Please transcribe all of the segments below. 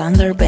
Alexander Bass.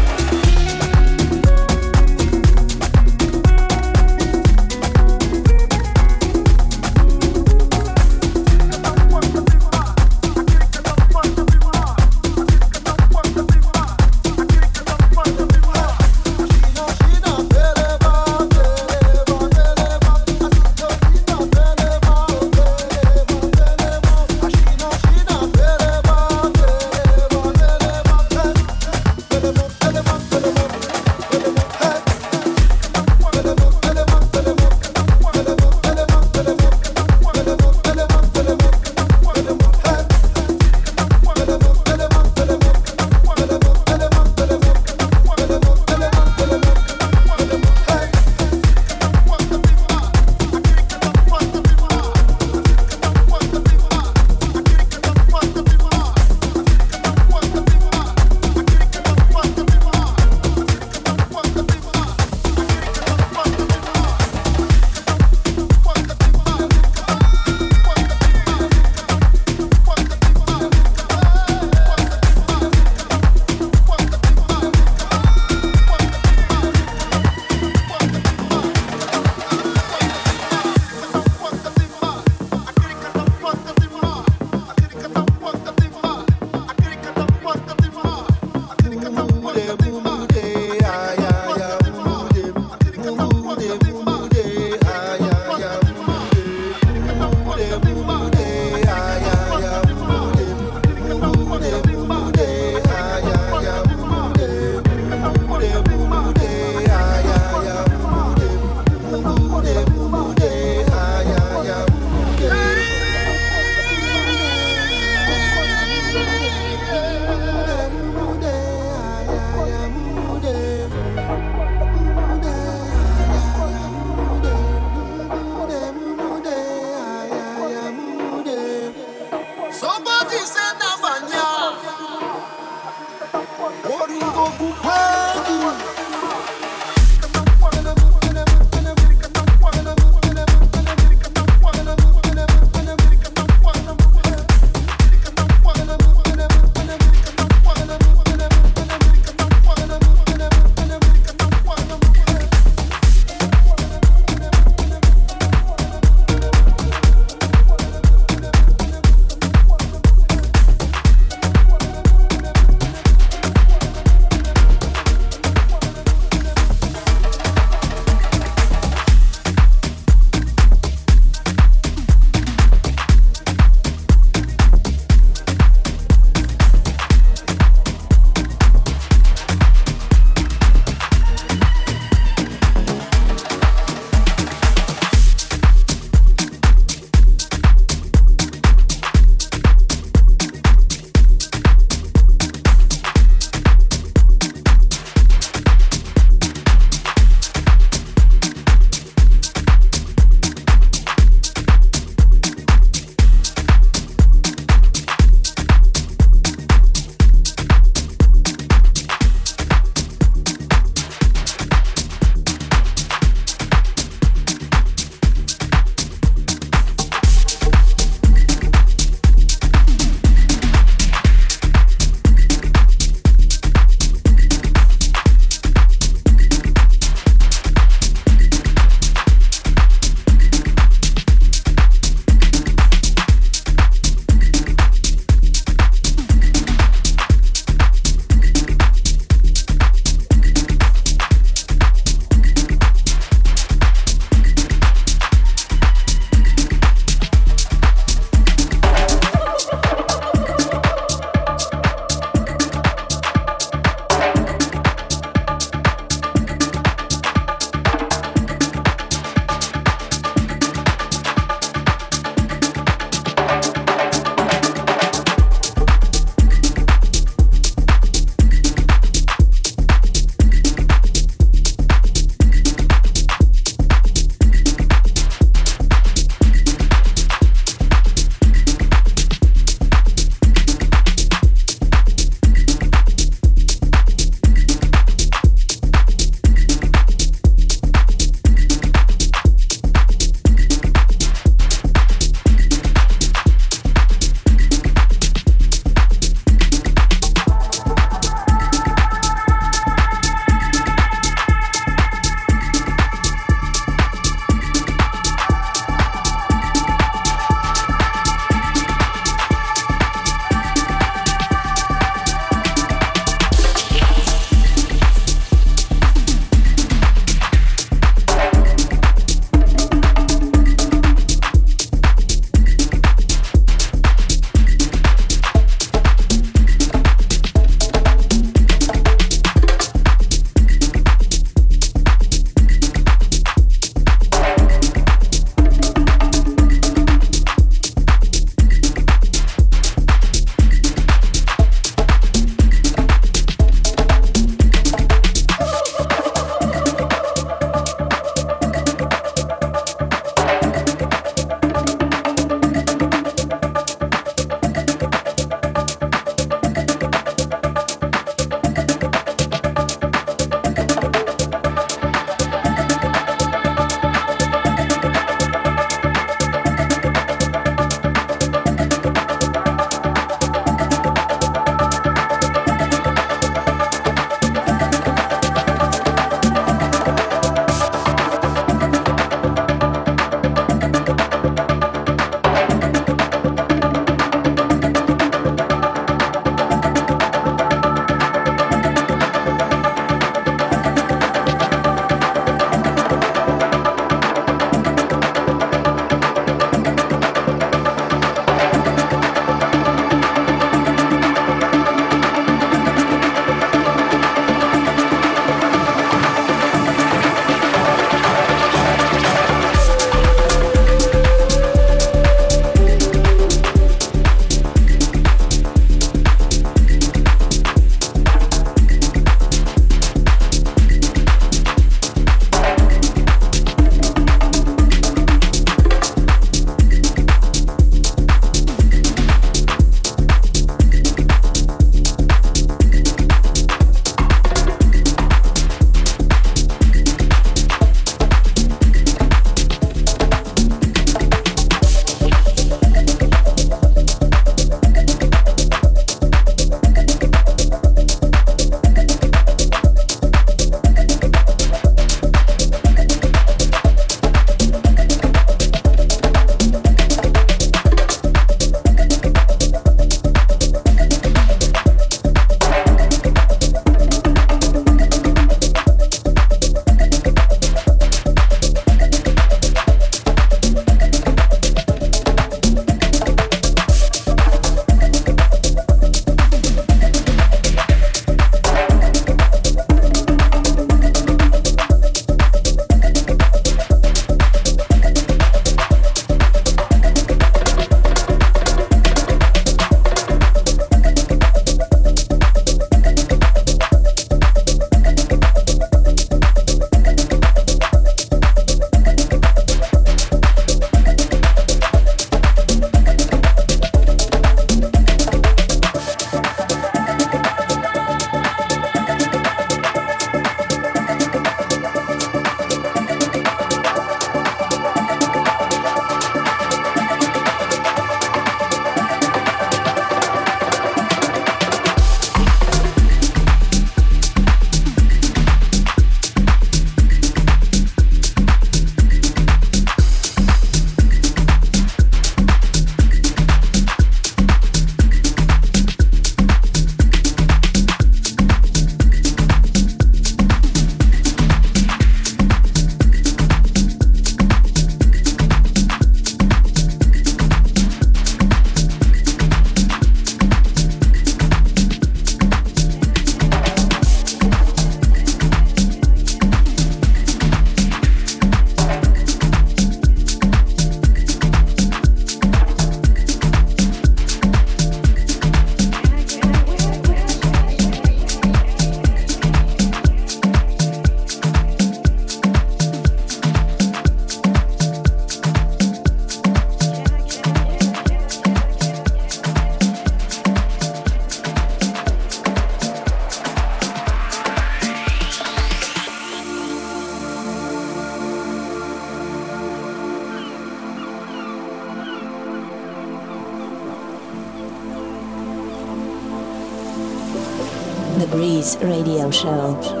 Radio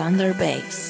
Alexander Bass.